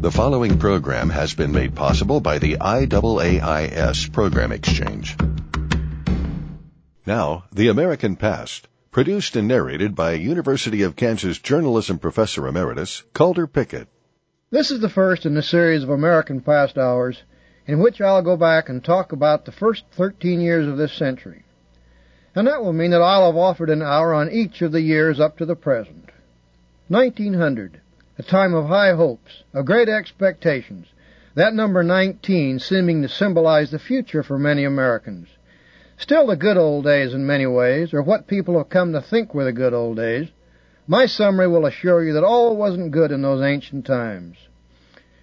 The following program has been made possible by the IAAIS Program Exchange. Now, The American Past, produced and narrated by University of Kansas journalism professor emeritus Calder Pickett. This is the first in a series of American Past Hours in which I'll go back and talk about the first 13 years of this century. And that will mean that I'll have offered an hour on each of the years up to the present. 1900 a time of high hopes, of great expectations, that number 19 seeming to symbolize the future for many Americans. Still the good old days in many ways, or what people have come to think were the good old days. My summary will assure you that all wasn't good in those ancient times.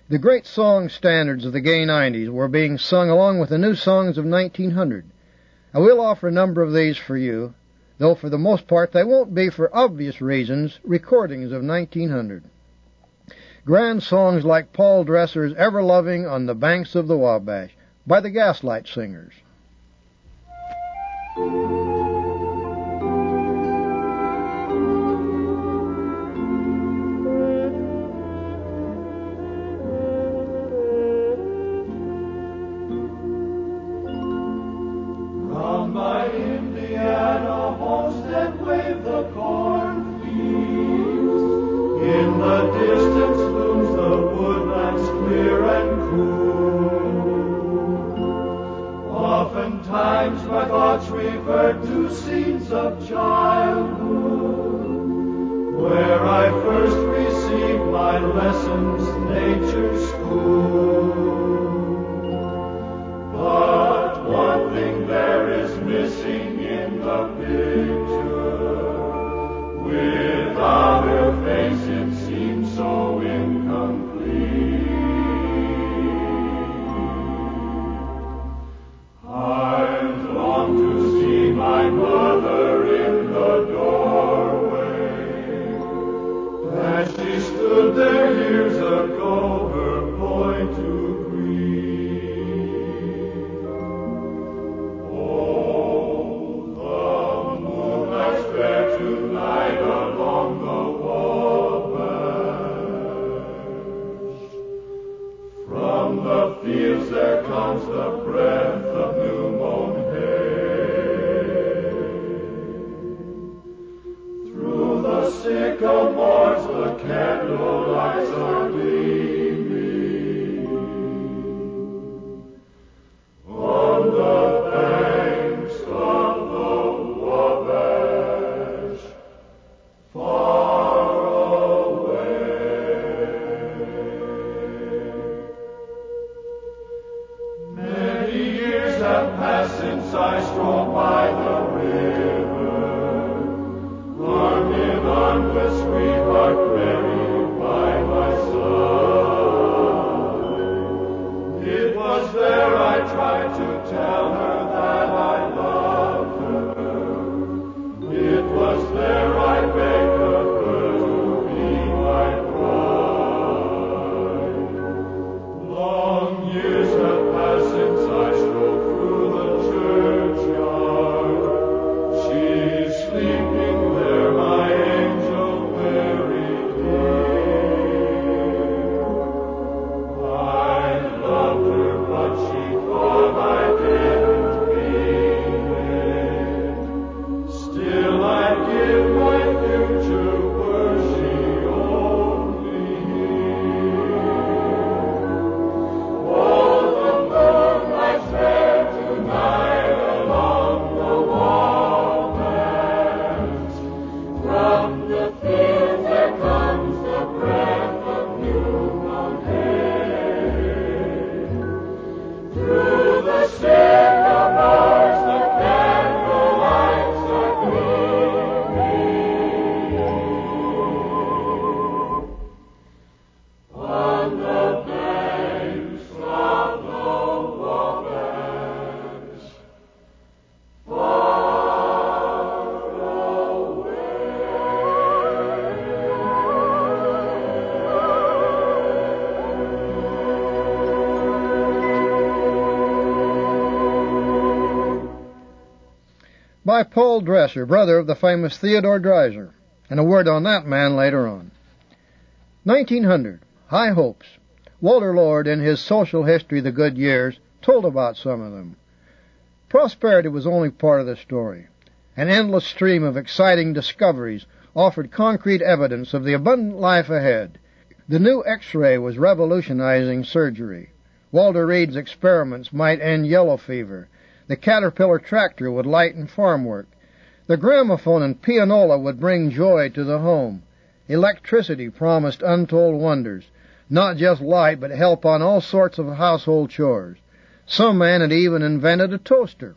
The great song standards of the gay 90s were being sung along with the new songs of 1900. I will offer a number of these for you, though for the most part they won't be, for obvious reasons, recordings of 1900 grand songs like Paul Dresser's Ever Loving on the Banks of the Wabash by the Gaslight Singers. By Paul Dresser, brother of the famous Theodore Dreiser, and a word on that man later on. 1900. High hopes. Walter Lord, in his Social History The Good Years, told about some of them. Prosperity was only part of the story. An endless stream of exciting discoveries offered concrete evidence of the abundant life ahead. The new X-ray was revolutionizing surgery. Walter Reed's experiments might end yellow fever. The Caterpillar tractor would lighten farm work. The gramophone and pianola would bring joy to the home. Electricity promised untold wonders. Not just light, but help on all sorts of household chores. Some man had even invented a toaster.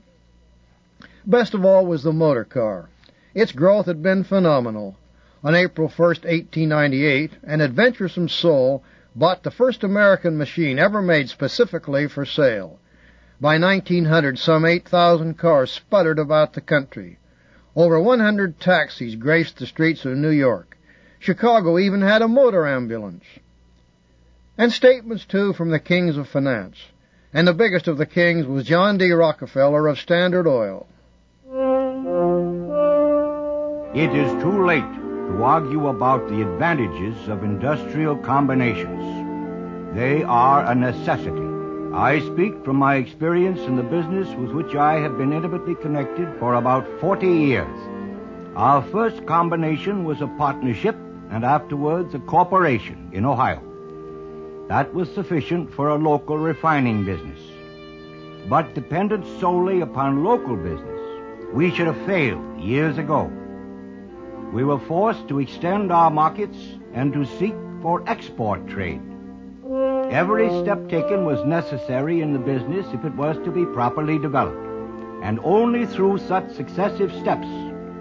Best of all was the motor car. Its growth had been phenomenal. On April 1, 1898, an adventuresome soul bought the first American machine ever made specifically for sale. By 1900, some 8,000 cars sputtered about the country. Over 100 taxis graced the streets of New York. Chicago even had a motor ambulance. And statements, too, from the kings of finance and the biggest of the kings was John D. Rockefeller of Standard Oil. It is too late to argue about the advantages of industrial combinations. They are a necessity. I speak from my experience in the business with which I have been intimately connected for about 40 years. Our first combination was a partnership and afterwards a corporation in Ohio. That was sufficient for a local refining business. But dependent solely upon local business, we should have failed years ago. We were forced to extend our markets and to seek for export trade. Every step taken was necessary in the business if it was to be properly developed. And only through such successive steps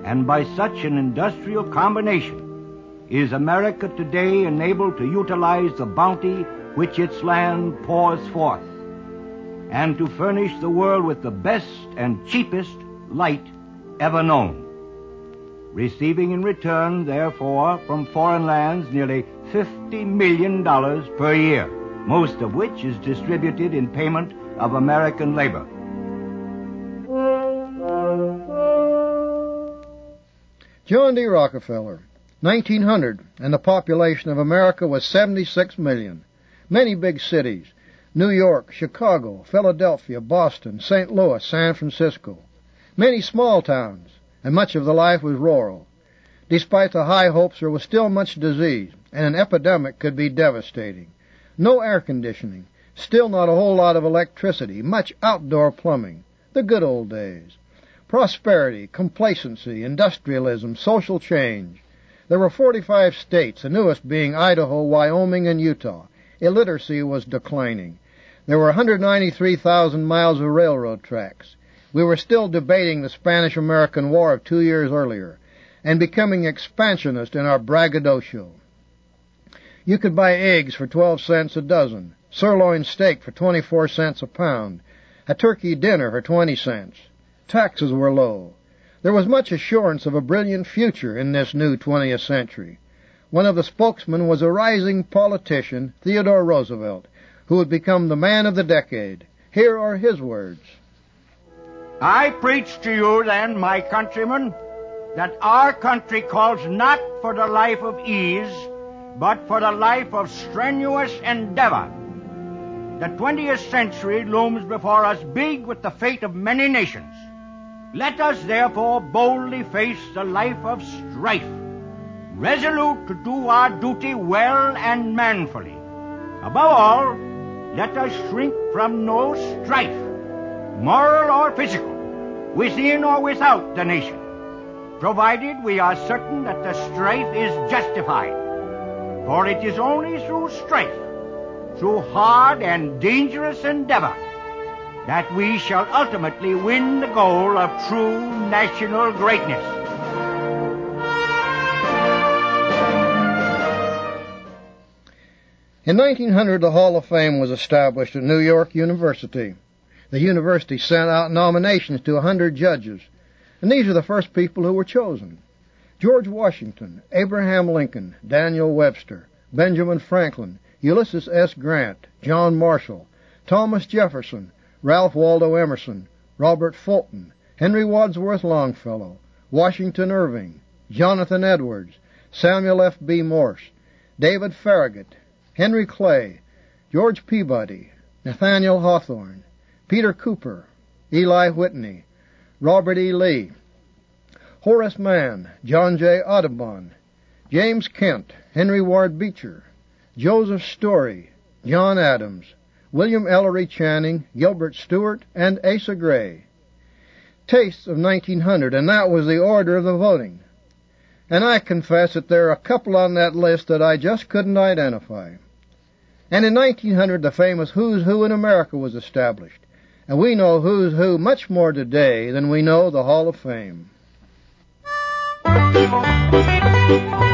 and by such an industrial combination is America today enabled to utilize the bounty which its land pours forth, and to furnish the world with the best and cheapest light ever known. Receiving in return, therefore, from foreign lands nearly $50 million per year, most of which is distributed in payment of American labor. John D. Rockefeller, 1900, and the population of America was 76 million many big cities New York, Chicago, Philadelphia, Boston, St. Louis, San Francisco, many small towns, and much of the life was rural. Despite the high hopes, there was still much disease, and an epidemic could be devastating. No air conditioning, still not a whole lot of electricity, much outdoor plumbing. The good old days. Prosperity, complacency, industrialism, social change. There were 45 states, the newest being Idaho, Wyoming, and Utah illiteracy was declining. There were 193,000 miles of railroad tracks. We were still debating the Spanish-American War of two years earlier and becoming expansionist in our braggadocio. You could buy eggs for 12 cents a dozen, sirloin steak for 24 cents a pound, a turkey dinner for 20 cents. Taxes were low. There was much assurance of a brilliant future in this new 20th century. One of the spokesmen was a rising politician, Theodore Roosevelt, who would become the man of the decade. Here are his words. I preach to you then, my countrymen, that our country calls not for the life of ease, but for the life of strenuous endeavor. The 20th century looms before us big with the fate of many nations. Let us therefore boldly face the life of strife resolute to do our duty well and manfully. Above all, let us shrink from no strife, moral or physical, within or without the nation, provided we are certain that the strife is justified. For it is only through strife, through hard and dangerous endeavor, that we shall ultimately win the goal of true national greatness. In 1900, the Hall of Fame was established at New York University. The university sent out nominations to a 100 judges, and these are the first people who were chosen. George Washington, Abraham Lincoln, Daniel Webster, Benjamin Franklin, Ulysses S. Grant, John Marshall, Thomas Jefferson, Ralph Waldo Emerson, Robert Fulton, Henry Wadsworth Longfellow, Washington Irving, Jonathan Edwards, Samuel F. B. Morse, David Farragut, Henry Clay, George Peabody, Nathaniel Hawthorne, Peter Cooper, Eli Whitney, Robert E. Lee, Horace Mann, John J. Audubon, James Kent, Henry Ward Beecher, Joseph Story, John Adams, William Ellery Channing, Gilbert Stuart, and Asa Gray. Tastes of 1900, and that was the order of the voting. And I confess that there are a couple on that list that I just couldn't identify. And in 1900, the famous Who's Who in America was established. And we know Who's Who much more today than we know the Hall of Fame. Day, the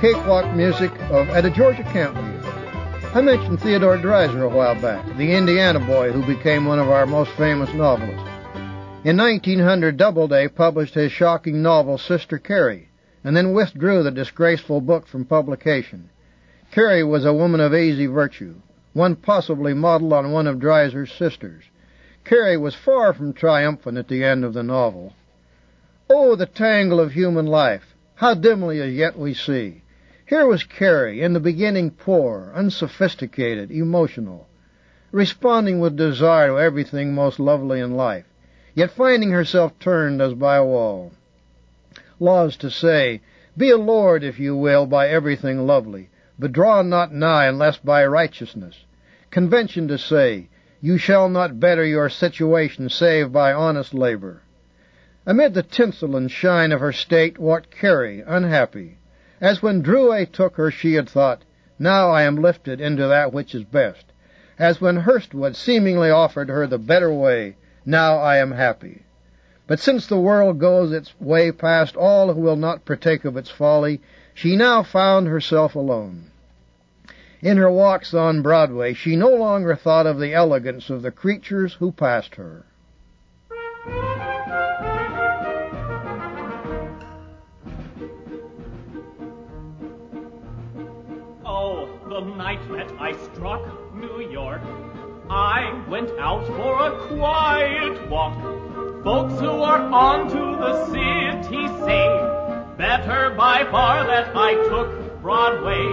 cakewalk music of at a Georgia campmeet. I mentioned Theodore Dreiser a while back, the Indiana boy who became one of our most famous novelists. In 1900, Doubleday published his shocking novel Sister Carrie, and then withdrew the disgraceful book from publication. Carrie was a woman of easy virtue, one possibly modeled on one of Dreiser's sisters. Carrie was far from triumphant at the end of the novel. Oh, the tangle of human life! How dimly as yet we see. Here was Carrie, in the beginning poor, unsophisticated, emotional, responding with desire to everything most lovely in life, yet finding herself turned as by a wall. Laws to say, Be allured, if you will, by everything lovely, but draw not nigh unless by righteousness. Convention to say, You shall not better your situation save by honest labor. Amid the tinsel and shine of her state walked Carrie, unhappy, as when Drouet took her she had thought, Now I am lifted into that which is best. As when Hurstwood seemingly offered her the better way, Now I am happy. But since the world goes its way past all who will not partake of its folly, she now found herself alone. In her walks on Broadway, she no longer thought of the elegance of the creatures who passed her. The night that I struck New York, I went out for a quiet walk. Folks who are on to the city say, better by far that I took Broadway.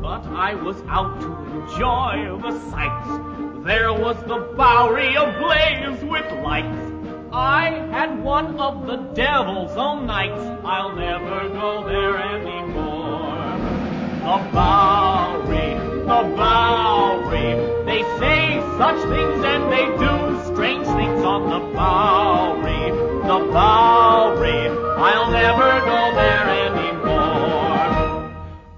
But I was out to enjoy the sights. There was the Bowery ablaze with lights. I had one of the devil's own nights. I'll never go there anymore. The Bowery, the Bowery. They say such things and they do strange things on the Bowery, the Bowery. I'll never go there anymore.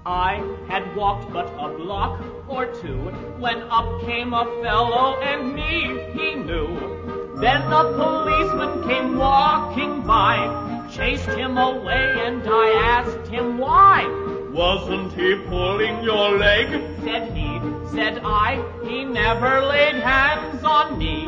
I had walked but a block or two when up came a fellow and me he knew. Then a policeman came walking by, chased him away and I asked him why. Wasn't he pulling your leg? Said he, said I, he never laid hands on me.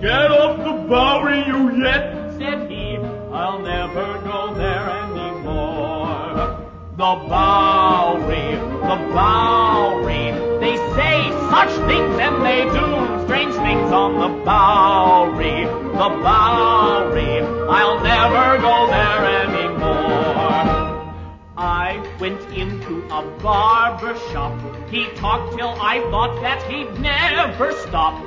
Get off the Bowery, you yet? Said he, I'll never go there anymore. The Bowery, the Bowery, they say such things and they do strange things on the Bowery, the Bowery. I'll never go there anymore. I went into a barber shop. He talked till I thought that he'd never stop.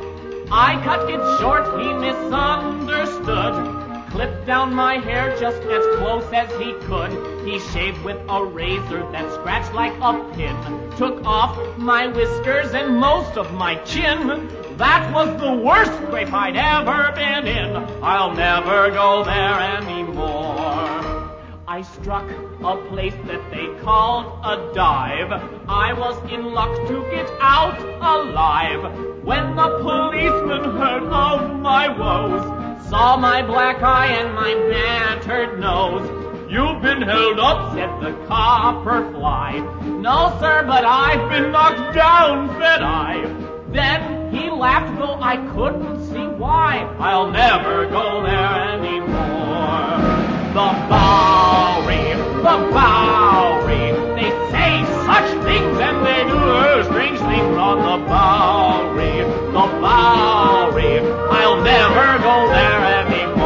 I cut it short, he misunderstood. clipped down my hair just as close as he could. He shaved with a razor that scratched like a pin. Took off my whiskers and most of my chin. That was the worst scrape I'd ever been in. I'll never go there anymore. I struck a place that they called a dive. I was in luck to get out alive. When the policeman heard of my woes, saw my black eye and my battered nose. You've been held up, said the copper fly. No, sir, but I've been knocked down, said I. Then he laughed, though I couldn't see why. I'll never go there Bowery. They say such things and they do strange things on the Bowery, the Bowery. I'll never go there anymore.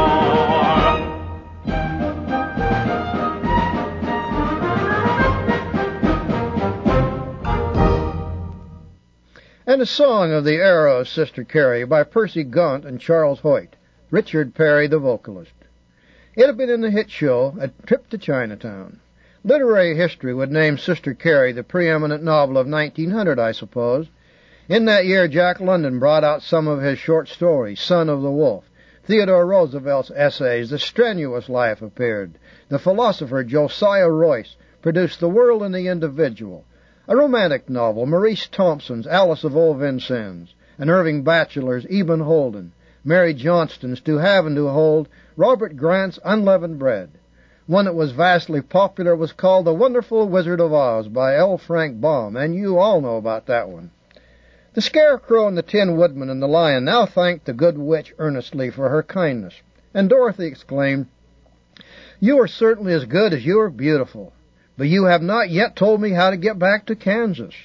And a song of the era of Sister Carrie by Percy Gaunt and Charles Hoyt, Richard Perry the vocalist. It had been in the hit show, A Trip to Chinatown. Literary history would name Sister Carrie the preeminent novel of 1900, I suppose. In that year, Jack London brought out some of his short stories, Son of the Wolf. Theodore Roosevelt's essays, The Strenuous Life, appeared. The philosopher Josiah Royce produced The World and the Individual. A romantic novel, Maurice Thompson's Alice of Old Vincennes, and Irving Bacheller's Eben Holden, Mary Johnston's To Have and to Hold, Robert Grant's Unleavened Bread. One that was vastly popular was called The Wonderful Wizard of Oz by L. Frank Baum, and you all know about that one. The Scarecrow and the Tin Woodman and the Lion now thanked the good witch earnestly for her kindness, and Dorothy exclaimed, You are certainly as good as you are beautiful but you have not yet told me how to get back to Kansas.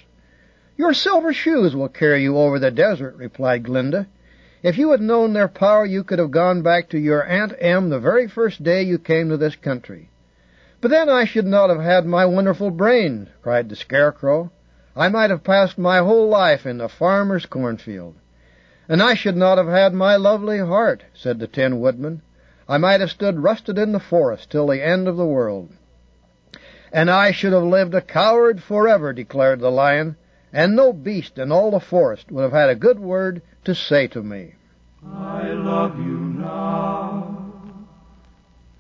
Your silver shoes will carry you over the desert, replied Glinda. If you had known their power, you could have gone back to your Aunt Em the very first day you came to this country. But then I should not have had my wonderful brain, cried the Scarecrow. I might have passed my whole life in the farmer's cornfield. And I should not have had my lovely heart, said the Tin Woodman. I might have stood rusted in the forest till the end of the world. And I should have lived a coward forever, declared the lion, and no beast in all the forest would have had a good word to say to me. I love you now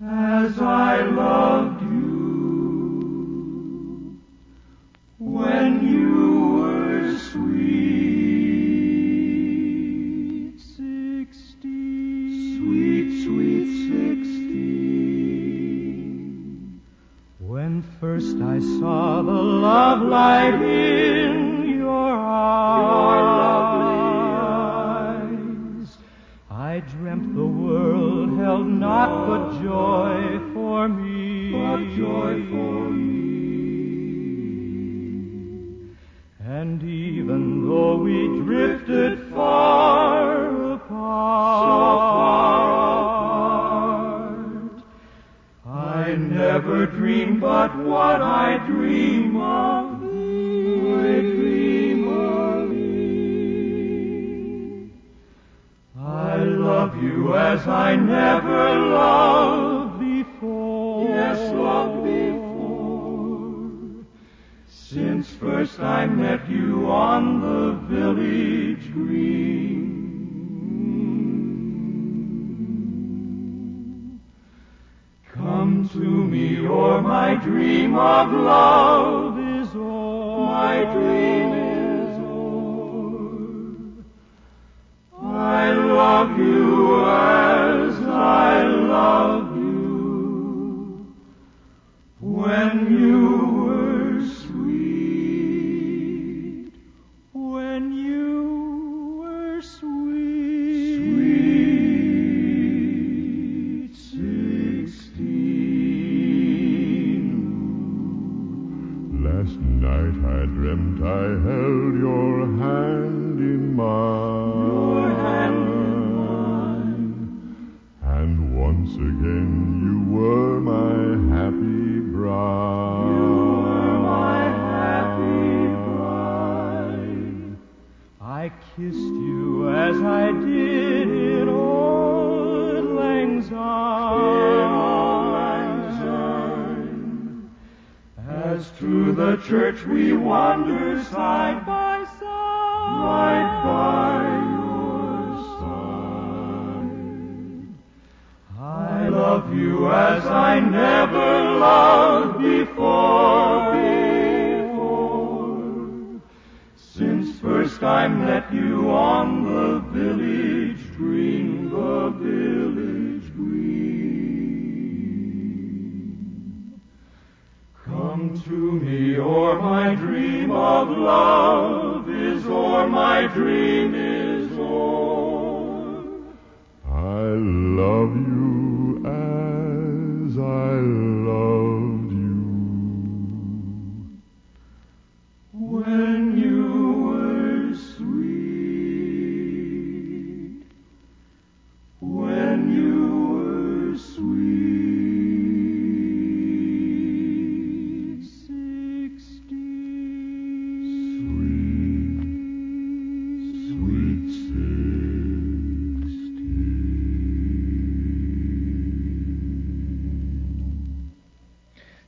as I loved you when you were sweet sixteen, sweet, sweet sixteen. When first I saw the love light in held naught but joy for me, but joy for me. And even though we drifted far apart, so far apart, I never dream but what I dream as I never loved before. Yes, loved before. Since first I met you on the village green. Come to me, or my dream of love is o'er. My dream is o'er. I love you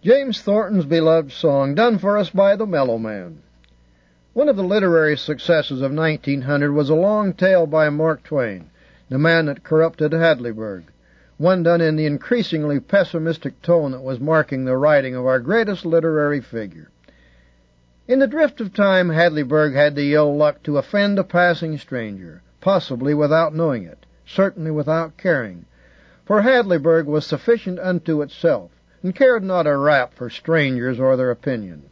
James Thornton's beloved song, done for us by the Mellow Man. One of the literary successes of 1900 was a long tale by Mark Twain, The Man That Corrupted Hadleyburg, one done in the increasingly pessimistic tone that was marking the writing of our greatest literary figure. In the drift of time, Hadleyburg had the ill luck to offend a passing stranger, possibly without knowing it, certainly without caring, for Hadleyburg was sufficient unto itself, and cared not a rap for strangers or their opinion.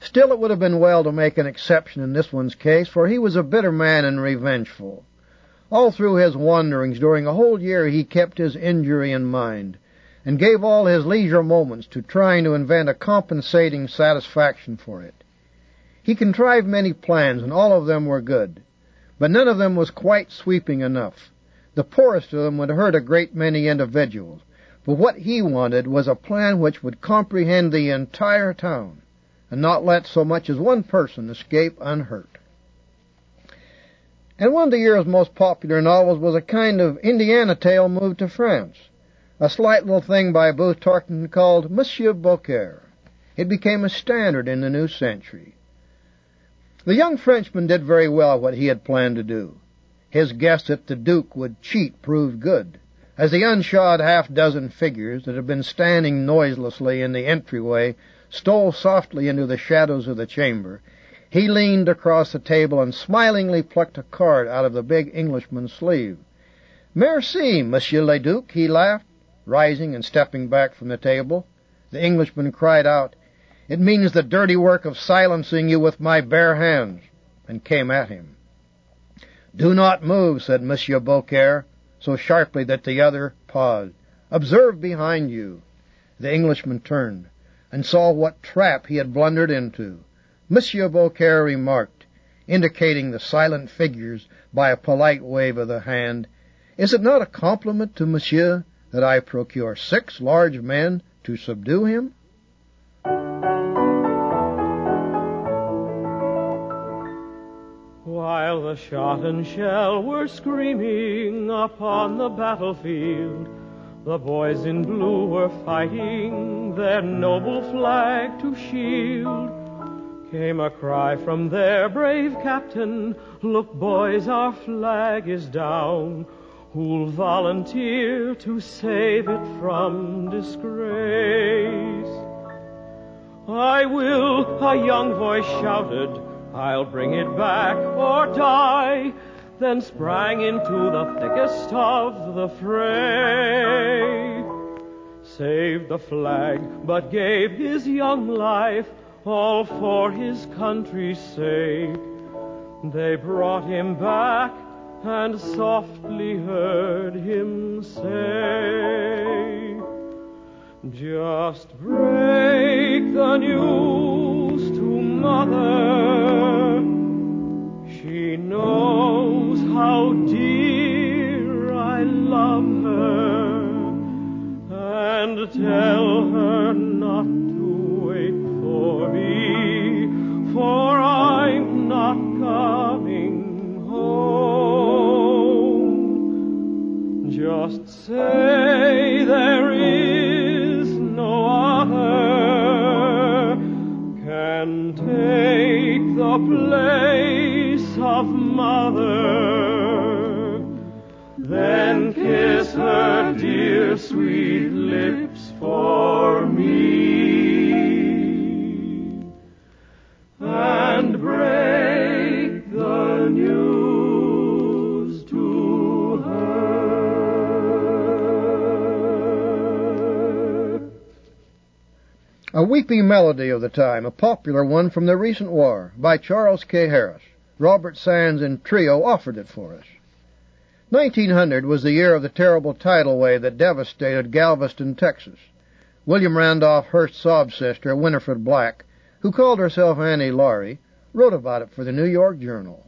Still, it would have been well to make an exception in this one's case, for he was a bitter man and revengeful. All through his wanderings during a whole year he kept his injury in mind, and gave all his leisure moments to trying to invent a compensating satisfaction for it. He contrived many plans, and all of them were good, but none of them was quite sweeping enough. The poorest of them would hurt a great many individuals, but what he wanted was a plan which would comprehend the entire town, and not let so much as one person escape unhurt. And one of the year's most popular novels was a kind of Indiana tale moved to France, a slight little thing by Booth Tarkington called Monsieur Beaucaire. It became a standard in the new century. The young Frenchman did very well what he had planned to do. His guess that the Duke would cheat proved good. As the unshod half dozen figures that had been standing noiselessly in the entryway stole softly into the shadows of the chamber, he leaned across the table and smilingly plucked a card out of the big Englishman's sleeve. Merci, Monsieur le Duc, he laughed, rising and stepping back from the table. The Englishman cried out, It means the dirty work of silencing you with my bare hands, and came at him. Do not move, said Monsieur Beaucaire, so sharply that the other paused. Observe behind you. The Englishman turned, and saw what trap he had blundered into. Monsieur Beaucaire remarked, indicating the silent figures by a polite wave of the hand, Is it not a compliment to Monsieur that I procure six large men to subdue him? While the shot and shell were screaming upon the battlefield, the boys in blue were fighting their noble flag to shield. Came a cry from their brave captain, Look, boys, our flag is down. Who'll volunteer to save it from disgrace? I will, a young voice shouted. I'll bring it back or die. Then sprang into the thickest of the fray. Saved the flag, but gave his young life all for his country's sake. They brought him back and softly heard him say, Just break the news mother. She knows how dear I love her, and tell her not to wait for me, for I'm not coming home. Just say the place of mother. Then kiss her dear sweet lips for me. Weepy melody of the time, a popular one from the recent war, by Charles K. Harris. Robert Sands and Trio offered it for us. 1900 was the year of the terrible tidal wave that devastated Galveston, Texas. William Randolph Hearst's sob sister, Winifred Black, who called herself Annie Laurie, wrote about it for the New York Journal.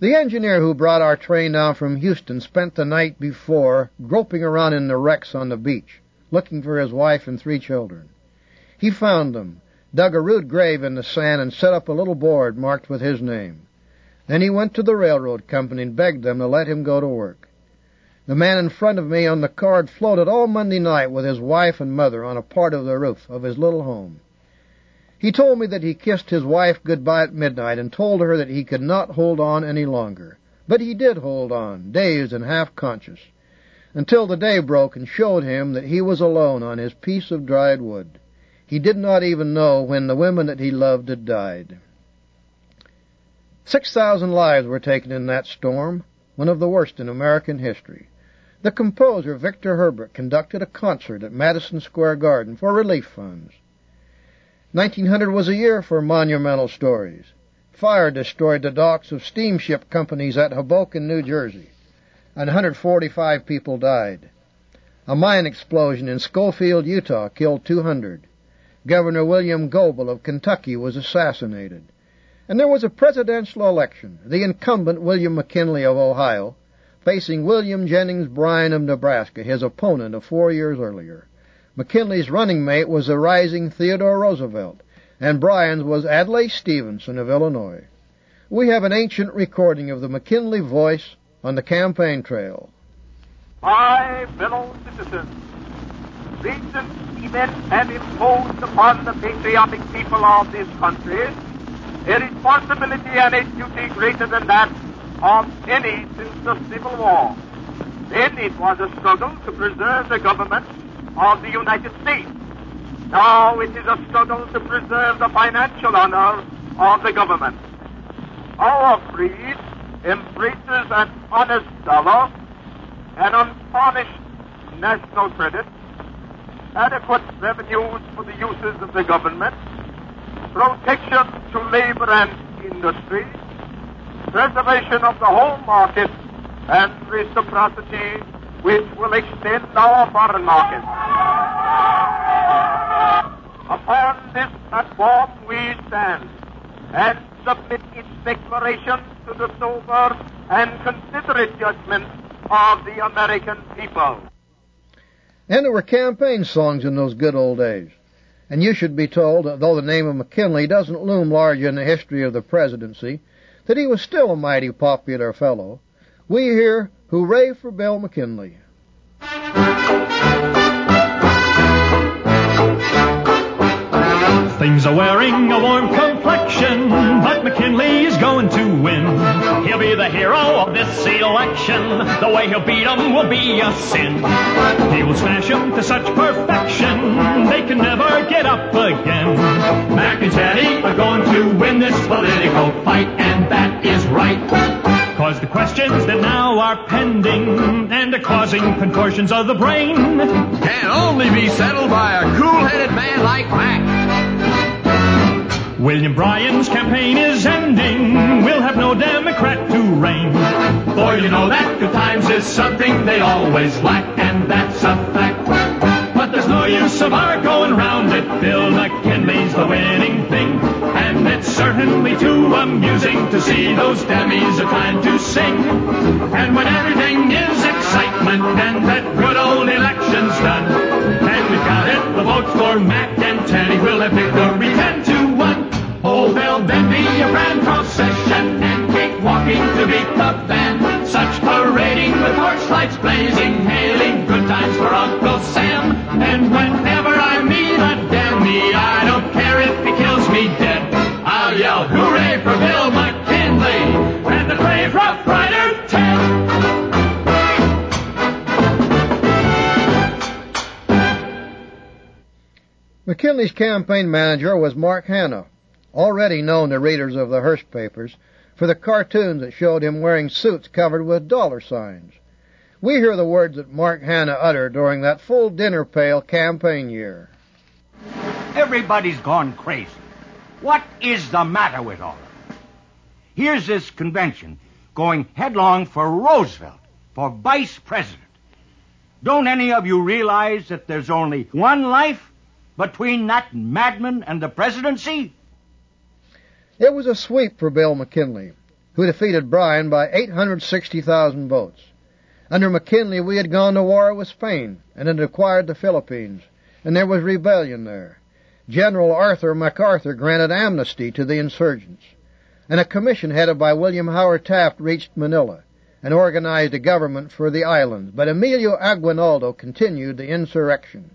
The engineer who brought our train down from Houston spent the night before groping around in the wrecks on the beach, looking for his wife and three children. He found them, dug a rude grave in the sand, and set up a little board marked with his name. Then he went to the railroad company and begged them to let him go to work. The man in front of me on the card floated all Monday night with his wife and mother on a part of the roof of his little home. He told me that he kissed his wife goodbye at midnight and told her that he could not hold on any longer. But he did hold on, dazed and half conscious, until the day broke and showed him that he was alone on his piece of dried wood. He did not even know when the women that he loved had died. Six thousand lives were taken in that storm, one of the worst in American history. The composer, Victor Herbert, conducted a concert at Madison Square Garden for relief funds. 1900 was a year for monumental stories. Fire destroyed the docks of steamship companies at Hoboken, New Jersey, and 145 people died. A mine explosion in Scofield, Utah killed 200. Governor William Goebel of Kentucky was assassinated. And there was a presidential election, the incumbent William McKinley of Ohio, facing William Jennings Bryan of Nebraska, his opponent of four years earlier. McKinley's running mate was the rising Theodore Roosevelt, and Bryan's was Adlai Stevenson of Illinois. We have an ancient recording of the McKinley voice on the campaign trail. My fellow citizens, recent events have imposed upon the patriotic people of this country a responsibility and a duty greater than that of any since the Civil War. Then it was a struggle to preserve the government of the United States. Now it is a struggle to preserve the financial honor of the government. Our creed embraces an honest dollar, an untarnished national credit, adequate revenues for the uses of the government, protection to labor and industry, preservation of the home market, and reciprocity which will extend our foreign market. Upon this platform we stand and submit its declaration to the sober and considerate judgment of the American people. And there were campaign songs in those good old days. And you should be told though the name of McKinley doesn't loom large in the history of the presidency, that he was still a mighty popular fellow. We hear Hooray for Bill McKinley. Things are wearing a warm complexion, but McKinley is going to win. He'll be the hero of this election. The way he'll beat 'em will be a sin. He will smash 'em to such perfection, they can never get up again. Mac and Teddy are going to win this political fight, and that is right. Cause the questions that now are pending and are causing contortions of the brain can only be settled by a cool-headed man like Mac. William Bryan's campaign is ending. We'll have no Democrat to reign. For you know that good times is something they always lack, and that's a fact. But there's no use of our going round it. Bill McKinley's the winning thing. And it's certainly too amusing to see those dummies are trying to sing. And when everything is excitement and that good old election's done, and we've got it, the votes for Mac and Teddy will have victory 10 to 1. Oh, there'll then be a grand procession and cake walking to beat the band. Such parading with torch lights blazing, hailing good times for Uncle Sam. And whenever I meet a dandy, I don't care if he kills me dead. cheer for Bill McKinley and the brave Rough Rider Ted. McKinley's campaign manager was Mark Hanna, already known to readers of the Hearst papers for the cartoons that showed him wearing suits covered with dollar signs. We hear the words that Mark Hanna uttered during that full dinner pail campaign year. Everybody's gone crazy. What is the matter with all of them? Here's this convention going headlong for Roosevelt, for vice president. Don't any of you realize that there's only one life between that madman and the presidency? It was a sweep for Bill McKinley, who defeated Bryan by 860,000 votes. Under McKinley, we had gone to war with Spain and had acquired the Philippines, and there was rebellion there. General Arthur MacArthur granted amnesty to the insurgents, and a commission headed by William Howard Taft reached Manila and organized a government for the islands, but Emilio Aguinaldo continued the insurrection.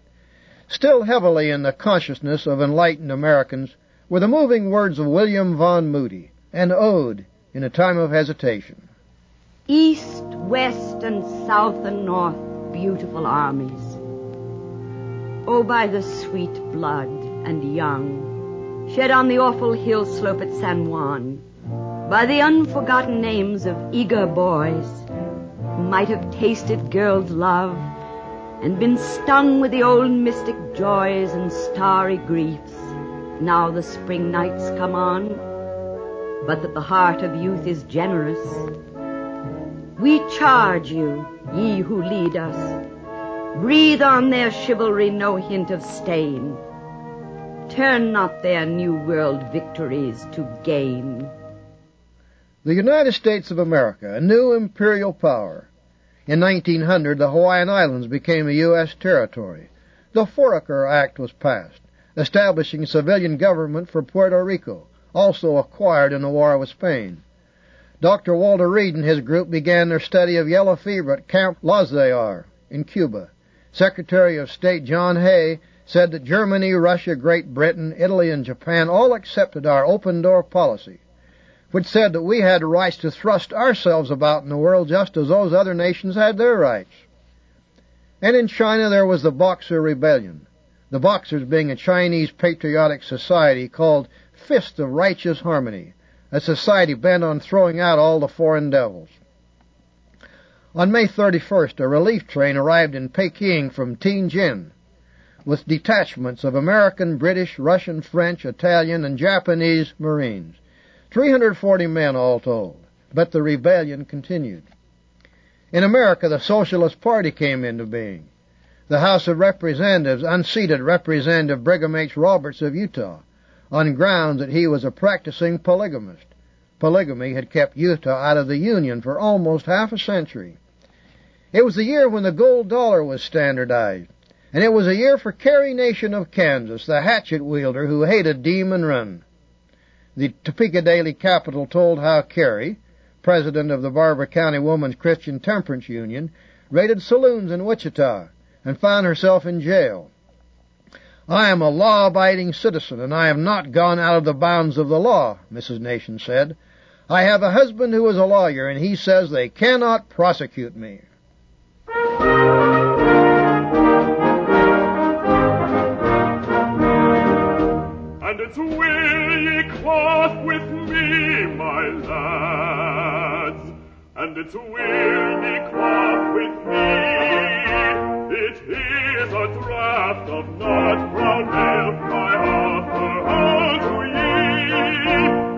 Still heavily in the consciousness of enlightened Americans were the moving words of William Vaughn Moody, an ode in a time of hesitation. East, west, and south and north, beautiful armies. Oh, by the sweet blood and young, shed on the awful hill slope at San Juan, by the unforgotten names of eager boys who might have tasted girls' love and been stung with the old mystic joys and starry griefs. Now the spring nights come on, but that the heart of youth is generous. We charge you, ye who lead us, breathe on their chivalry no hint of stain. Turn not their new world victories to gain. The United States of America, a new imperial power, in 1900, the Hawaiian Islands became a U.S. territory. The Foraker Act was passed, establishing civilian government for Puerto Rico, also acquired in the war with Spain. Dr. Walter Reed and his group began their study of yellow fever at Camp Lazear in Cuba. Secretary of State John Hay said that Germany, Russia, Great Britain, Italy, and Japan all accepted our open door policy which said that we had rights to thrust ourselves about in the world just as those other nations had their rights. And in China there was the Boxer Rebellion, the Boxers being a Chinese patriotic society called Fist of Righteous Harmony, a society bent on throwing out all the foreign devils. On May 31st, a relief train arrived in Peking from Tianjin with detachments of American, British, Russian, French, Italian, and Japanese Marines. 340 men all told. But the rebellion continued. In America, the Socialist Party came into being. The House of Representatives unseated Representative Brigham H. Roberts of Utah on grounds that he was a practicing polygamist. Polygamy had kept Utah out of the Union for almost half a century. It was the year when the gold dollar was standardized, and it was a year for Carrie Nation of Kansas, the hatchet wielder who hated Demon Rum. The Topeka Daily Capital told how Carrie, president of the Barber County Woman's Christian Temperance Union, raided saloons in Wichita and found herself in jail. I am a law-abiding citizen, and I have not gone out of the bounds of the law, Mrs. Nation said. I have a husband who is a lawyer, and he says they cannot prosecute me. And it's will ye quaff with me, my lads, and it's will ye quaff with me. It is a draught of nut brown ale I offer unto ye.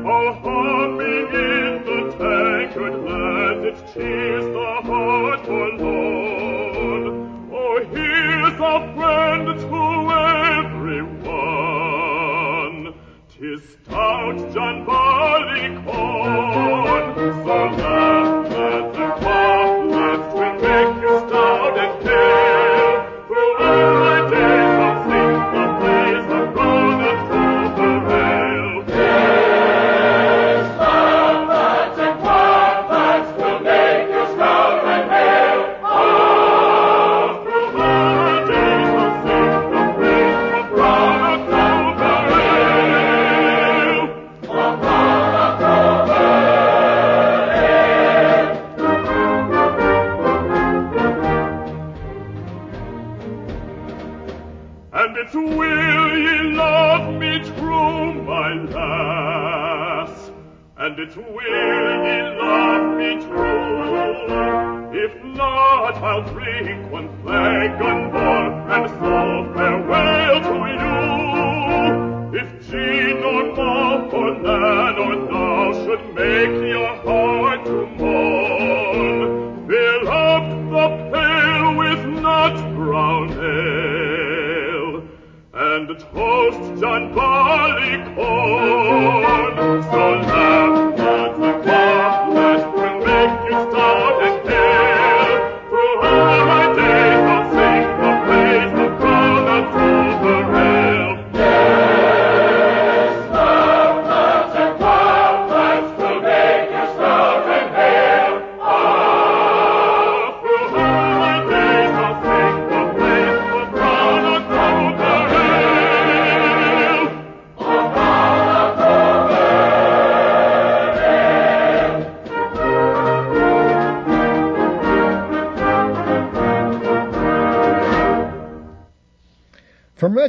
All humming in the tankard lands, it cheers the heart oh, forlorn. Oh, here's a friend to everyone. Tis stout John Barleycorn. So laugh,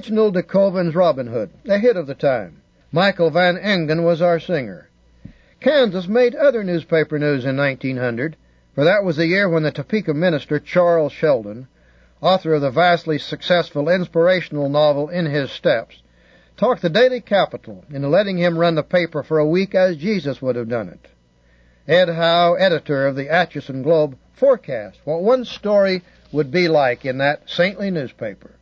Reginald de Koven's Robin Hood, a hit of the time. Michael Van Engen was our singer. Kansas made other newspaper news in 1900, for that was the year when the Topeka minister Charles Sheldon, author of the vastly successful inspirational novel In His Steps, talked the Daily Capital into letting him run the paper for a week as Jesus would have done it. Ed Howe, editor of the Atchison Globe, forecast what one story would be like in that saintly newspaper.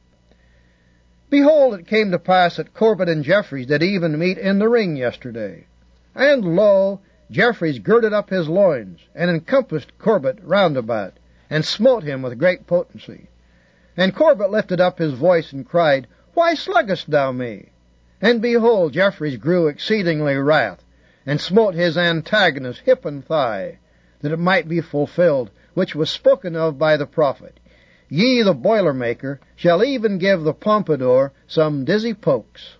Behold, it came to pass that Corbett and Jeffries did even meet in the ring yesterday. And lo, Jeffries girded up his loins, and encompassed Corbett round about, and smote him with great potency. And Corbett lifted up his voice and cried, Why sluggest thou me? And behold, Jeffries grew exceedingly wrath, and smote his antagonist hip and thigh, that it might be fulfilled, which was spoken of by the prophet. Ye, the Boilermaker, shall even give the Pompadour some dizzy pokes.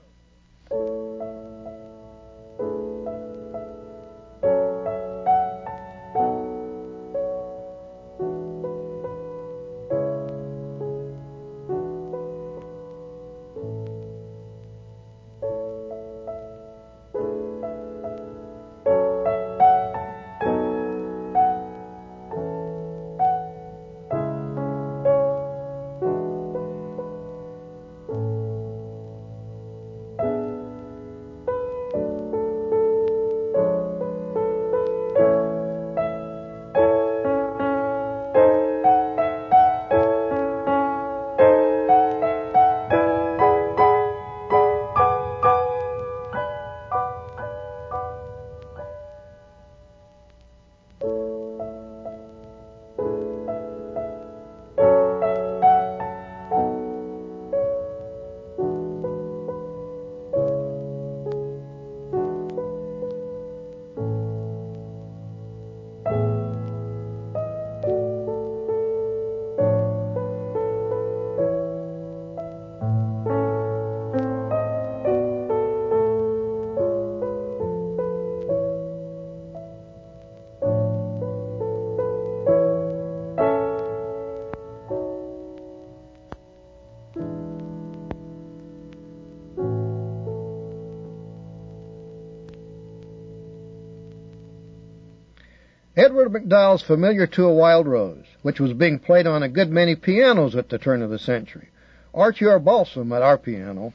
Edward MacDowell's Familiar to a Wild Rose, which was being played on a good many pianos at the turn of the century, Archie R. Balsam at our piano,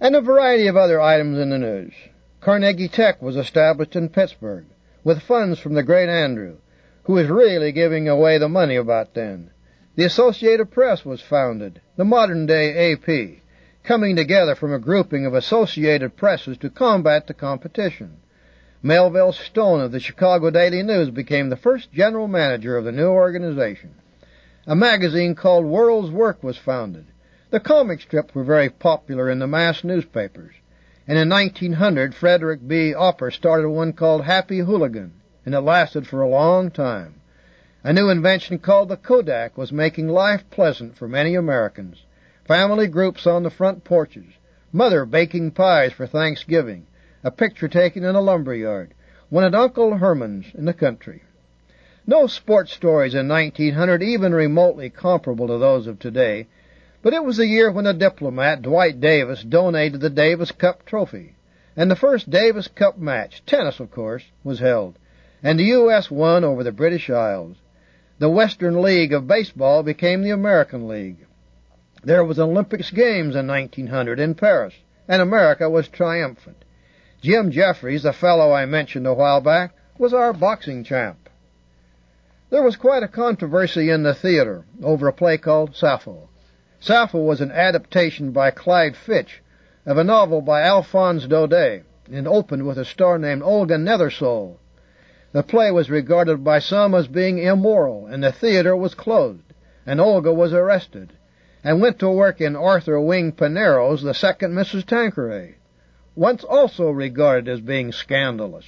and a variety of other items in the news. Carnegie Tech was established in Pittsburgh with funds from the great Andrew, who was really giving away the money about then. The Associated Press was founded, the modern day AP, coming together from a grouping of associated presses to combat the competition. Melville Stone of the Chicago Daily News became the first general manager of the new organization. A magazine called World's Work was founded. The comic strips were very popular in the mass newspapers. And in 1900, Frederick B. Opper started one called Happy Hooligan, and it lasted for a long time. A new invention called the Kodak was making life pleasant for many Americans. Family groups on the front porches, mother baking pies for Thanksgiving, a picture taken in a lumber yard, one at Uncle Herman's in the country. No sports stories in 1900 even remotely comparable to those of today, but it was the year when the diplomat Dwight Davis donated the Davis Cup trophy. and the first Davis Cup match, tennis of course, was held, and the U.S. won over the British Isles. The Western League of Baseball became the American League. There was Olympics Games in 1900 in Paris, and America was triumphant. Jim Jeffries, the fellow I mentioned a while back, was our boxing champ. There was quite a controversy in the theater over a play called Sappho. Sappho was an adaptation by Clyde Fitch of a novel by Alphonse Daudet and opened with a star named Olga Nethersole. The play was regarded by some as being immoral, and the theater was closed, and Olga was arrested, and went to work in Arthur Wing Pinero's The Second Mrs. Tanqueray, once also regarded as being scandalous.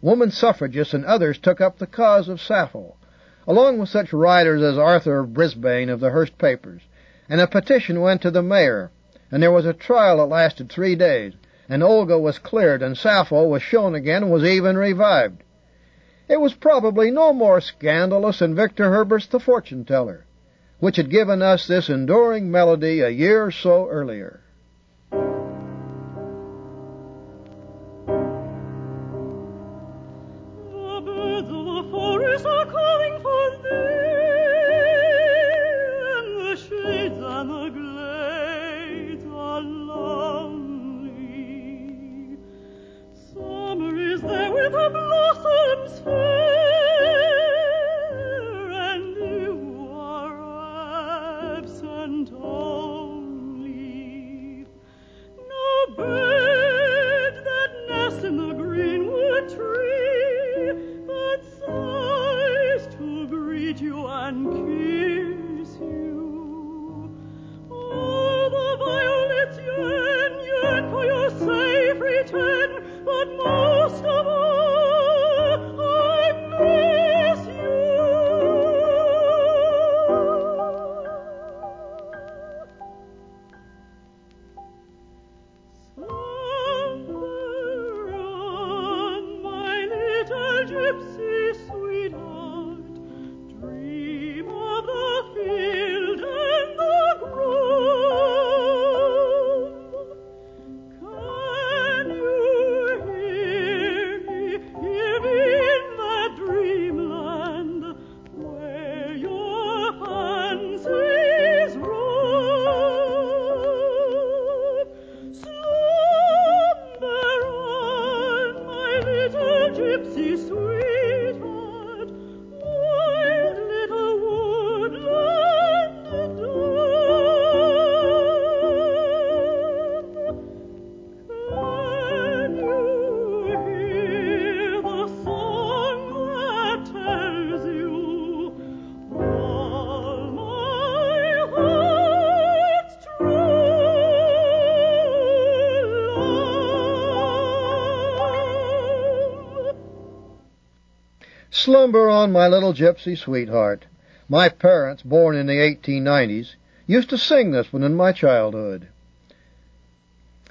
Woman suffragists and others took up the cause of Sappho, along with such writers as Arthur Brisbane of the Hearst papers, and a petition went to the mayor, and there was a trial that lasted three days, and Olga was cleared, and Sappho was shown again and was even revived. It was probably no more scandalous than Victor Herbert's The Fortune Teller, which had given us this enduring melody a year or so earlier. Slumber on my little gypsy sweetheart. My parents, born in the 1890s, used to sing this one in my childhood.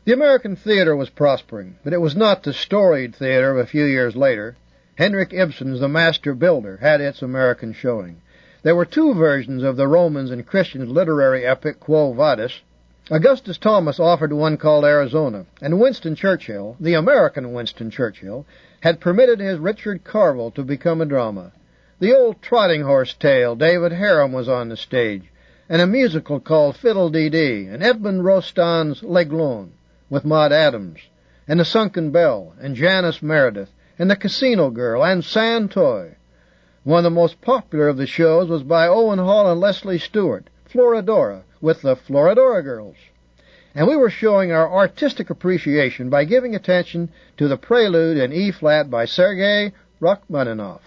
The American theater was prospering, but it was not the storied theater of a few years later. Henrik Ibsen's The Master Builder had its American showing. There were two versions of the Romans and Christians literary epic Quo Vadis. Augustus Thomas offered one called Arizona, and Winston Churchill, the American Winston Churchill, had permitted his Richard Carvel to become a drama. The old trotting horse tale, David Harum was on the stage, and a musical called Fiddle Dee Dee, and Edmond Rostand's L'Aiglon with Maud Adams, and The Sunken Bell, and Janice Meredith, and The Casino Girl, and San Toy. One of the most popular of the shows was by Owen Hall and Leslie Stuart, Florodora, with the Florodora Girls and we were showing our artistic appreciation by giving attention to the prelude in E flat by Sergei Rachmaninoff.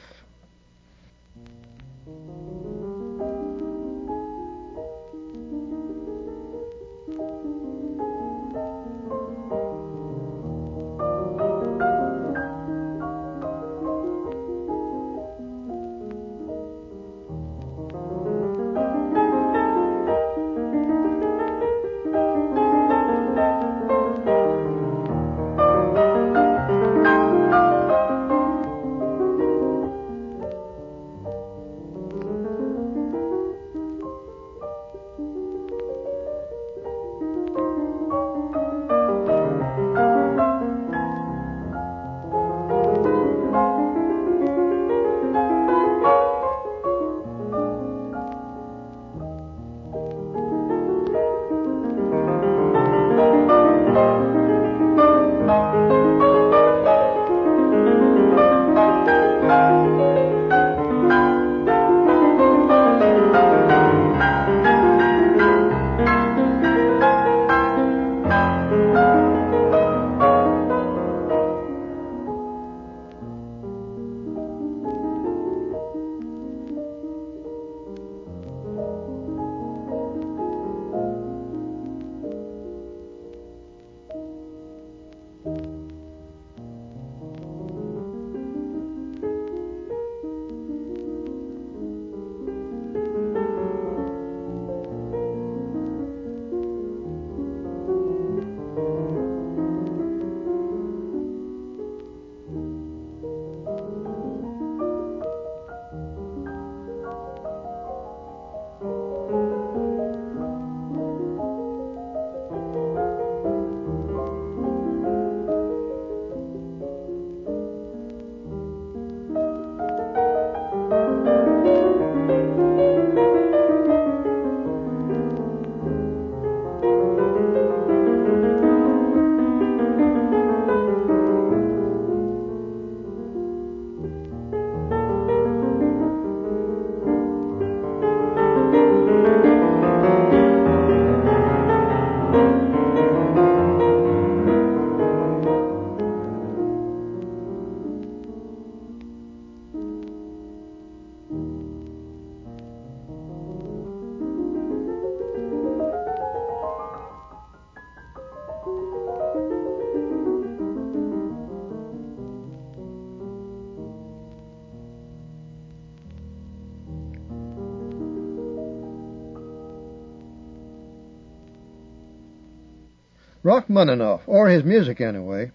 Rachmaninoff, or his music anyway.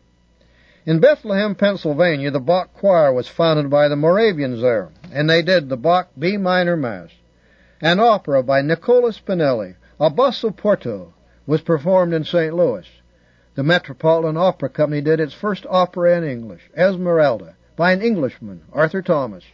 In Bethlehem, Pennsylvania, the Bach Choir was founded by the Moravians there, and they did the Bach B minor Mass. An opera by Nicola Spinelli, A Basso Porto, was performed in St. Louis. The Metropolitan Opera Company did its first opera in English, Esmeralda, by an Englishman, Arthur Thomas.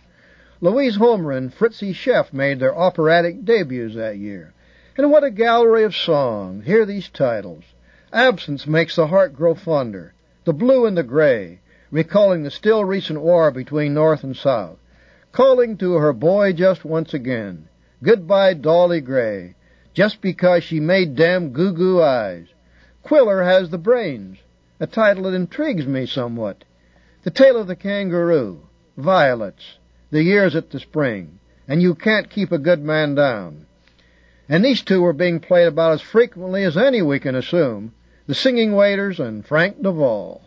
Louise Homer and Fritzi Scheff made their operatic debuts that year. And what a gallery of songs! Hear these titles. Absence makes the heart grow fonder. The blue and the gray, recalling the still recent war between North and South. Calling to her boy just once again. Goodbye, Dolly Gray. Just because she made damn goo-goo eyes. Quiller has the brains. A title that intrigues me somewhat. The Tale of the Kangaroo. Violets the years at the spring, and you can't keep a good man down. And these two were being played about as frequently as any we can assume, the Singing Waiters and Frank Duval.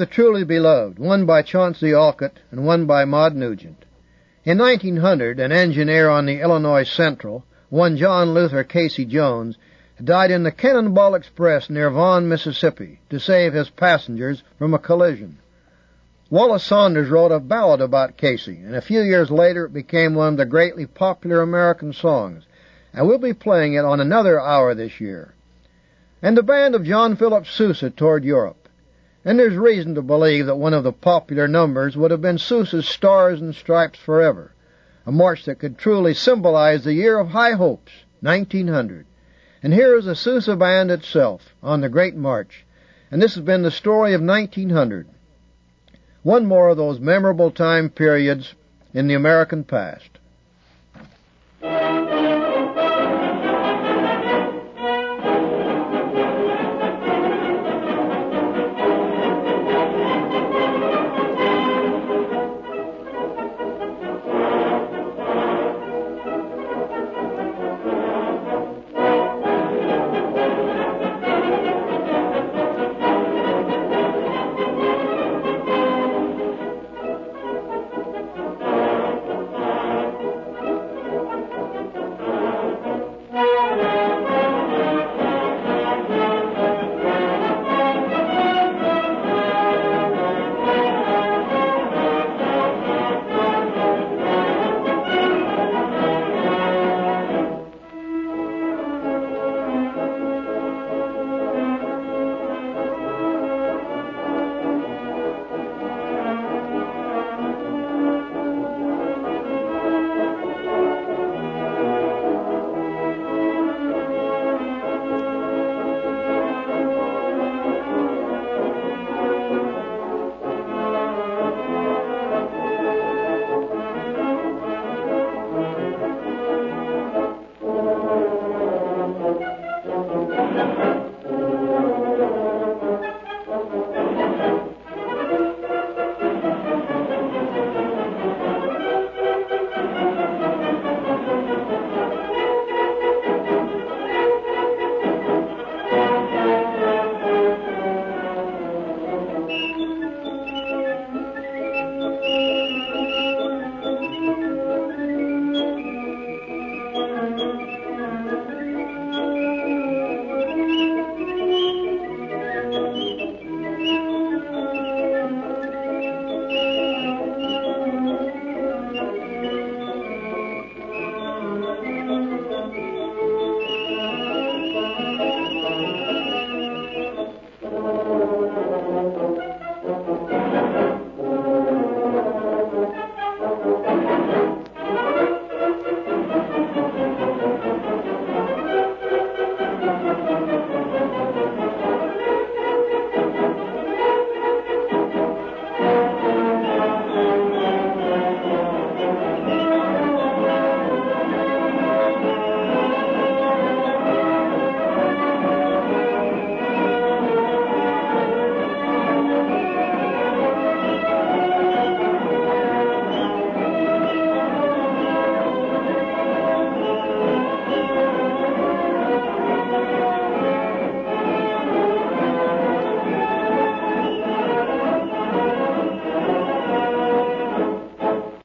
The truly beloved, one by Chauncey Olcott and one by Maud Nugent. In 1900, an engineer on the Illinois Central, one John Luther Casey Jones, died in the Cannonball Express near Vaughan, Mississippi, to save his passengers from a collision. Wallace Saunders wrote a ballad about Casey, and a few years later it became one of the greatly popular American songs, and we'll be playing it on another hour this year. And the band of John Philip Sousa toured Europe, and there's reason to believe that one of the popular numbers would have been Sousa's Stars and Stripes Forever, a march that could truly symbolize the year of high hopes, 1900. And here is the Sousa Band itself on the Great March, And this has been the story of 1900. One more of those memorable time periods in the American past.